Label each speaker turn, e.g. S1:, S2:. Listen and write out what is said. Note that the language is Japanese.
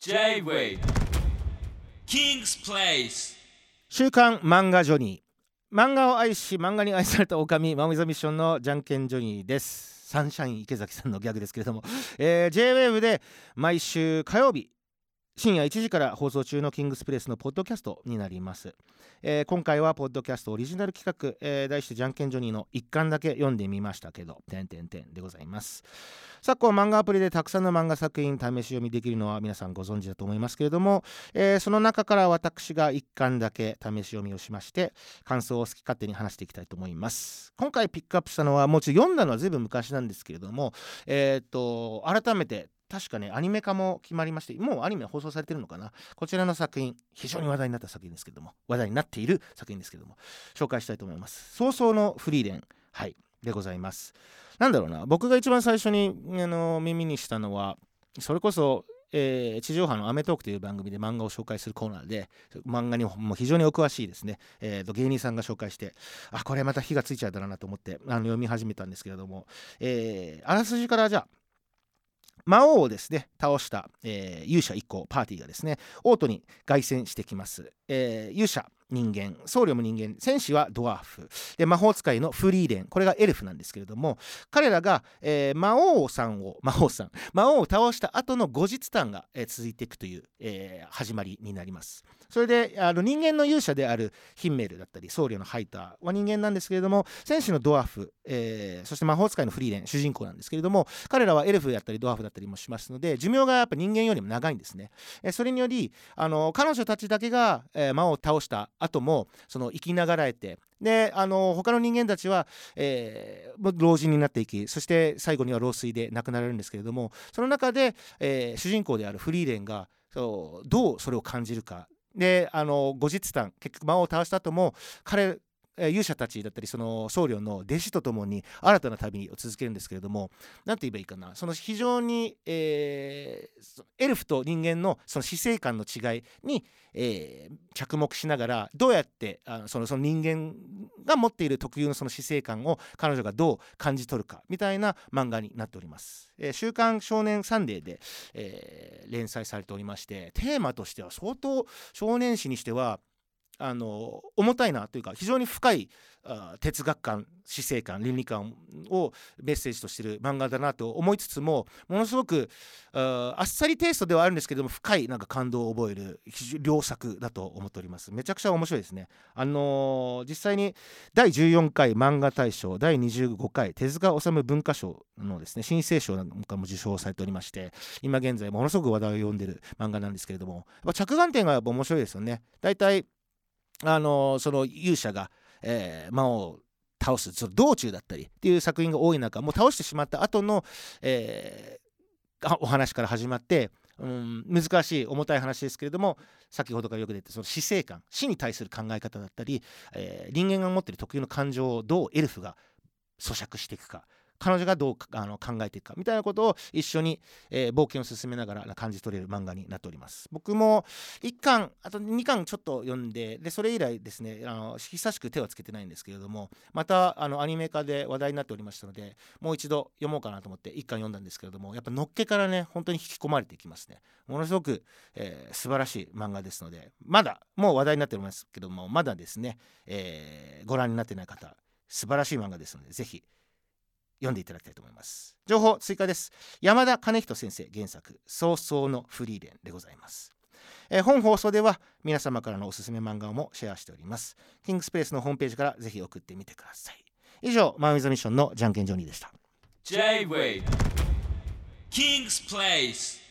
S1: J-Way. King's Place.
S2: 週刊漫画ジョニー。漫画を愛し漫画に愛された狼マムイザミッションのじゃんけんジョニーです。サンシャイン池崎さんのギャグですけれども、えー、JWAVE で毎週火曜日深夜1時から放送中のキングスプレスのポッドキャストになります、えー今回はポッドキャストオリジナル企画、えー題してじゃんけんジョニーの一巻だけ読んでみましたけど点点点でございます。昨今漫画アプリでたくさんの漫画作品試し読みできるのは皆さんご存知だと思いますけれども、えーその中から私が一巻だけ試し読みをしまして感想を好き勝手に話していきたいと思います。今回ピックアップしたのはもちょっと読んだのはずいぶん昔なんですけれどもえーと改めて確かねアニメ化も決まりましてもうアニメ放送されてるのかな。こちらの作品非常に話題になった作品ですけども話題になっている作品ですけども紹介したいと思います。早々のフリーレンはいでございます。なんだろうな僕が一番最初にあの耳にしたのはそれこそえー地上波の『アメトーク』という番組で漫画を紹介するコーナーで漫画にも非常にお詳しいですね、えーと芸人さんが紹介してあこれまた火がついちゃうだろうなと思ってあの読み始めたんですけれども、えーあらすじからじゃあ魔王をですね倒した、えー勇者一行パーティーがですね王都に凱旋してきます、えー勇者人間僧侶も人間戦士はドワーフ。で魔法使いのフリーレン。これがエルフなんですけれども彼らが、えー魔王さんを魔王さん魔王を倒した後の後日談が、えー続いていくという、えー始まりになります。それであの人間の勇者であるヒンメルだったり僧侶のハイターは人間なんですけれども戦士のドワーフ、えーそして魔法使いのフリーレン主人公なんですけれども彼らはエルフだったりドワーフだったりもしますので寿命がやっぱ人間よりも長いんですね、えーそれによりあの彼女たちだけが、えー魔王を倒した後もその生きながらえてであの他の人間たちは、えー老人になっていきそして最後には老衰で亡くなられるんですけれどもその中で、えー主人公であるフリーレンがそうどうそれを感じるか。であの後日談結局魔王を倒した後も彼え勇者たちだったりその僧侶の弟子とともに新たな旅を続けるんですけれども何て言えばいいかなその非常に、えーエルフと人間のその死生観の違いに、えー着目しながらどうやってあのそのその人間が持っている特有のその死生観を彼女がどう感じ取るかみたいな漫画になっております。えー週刊少年サンデーで、え連載されておりましてテーマとしては相当少年誌にしてはあの重たいなというか非常に深い哲学観死生観倫理観をメッセージとしている漫画だなと思いつつもものすごくあっさりテイストではあるんですけども深いなんか感動を覚える良作だと思っております。めちゃくちゃ面白いですね。あのー実際に第14回漫画大賞第25回手塚治虫文化賞のですね新生賞なんかも受賞されておりまして今現在ものすごく話題を呼んでる漫画なんですけれどもやっぱ着眼点がやっぱ面白いですよね。大体あのその勇者が、えー魔王を倒すその道中だったりっていう作品が多い中もう倒してしまった後の、えーお話から始まって、うん、難しい重たい話ですけれども先ほどからよく出てその死生観死に対する考え方だったり、えー人間が持っている特有の感情をどうエルフが咀嚼していくか彼女がどうあの考えていくかみたいなことを一緒に、えー冒険を進めながら感じ取れる漫画になっております。僕も1巻あと2巻ちょっと読んででそれ以来ですねあの久しく手はつけてないんですけれどもまたあのアニメ化で話題になっておりましたのでもう一度読もうかなと思って1巻読んだんですけれどもやっぱのっけからね本当に引き込まれていきますね。ものすごく、えー素晴らしい漫画ですのでまだもう話題になっておりますけどもまだですね、えーご覧になってない方素晴らしい漫画ですのでぜひ読んでいただきたいと思います。情報追加です。山田兼人先生原作早々のフリーレンでございます。えー本放送では皆様からのおすすめ漫画もシェアしております。キングスペースのホームページからぜひ送ってみてください。以上マ・ウィズ・ミッションのじゃんけんジョニーでした。
S1: J-Way King's Place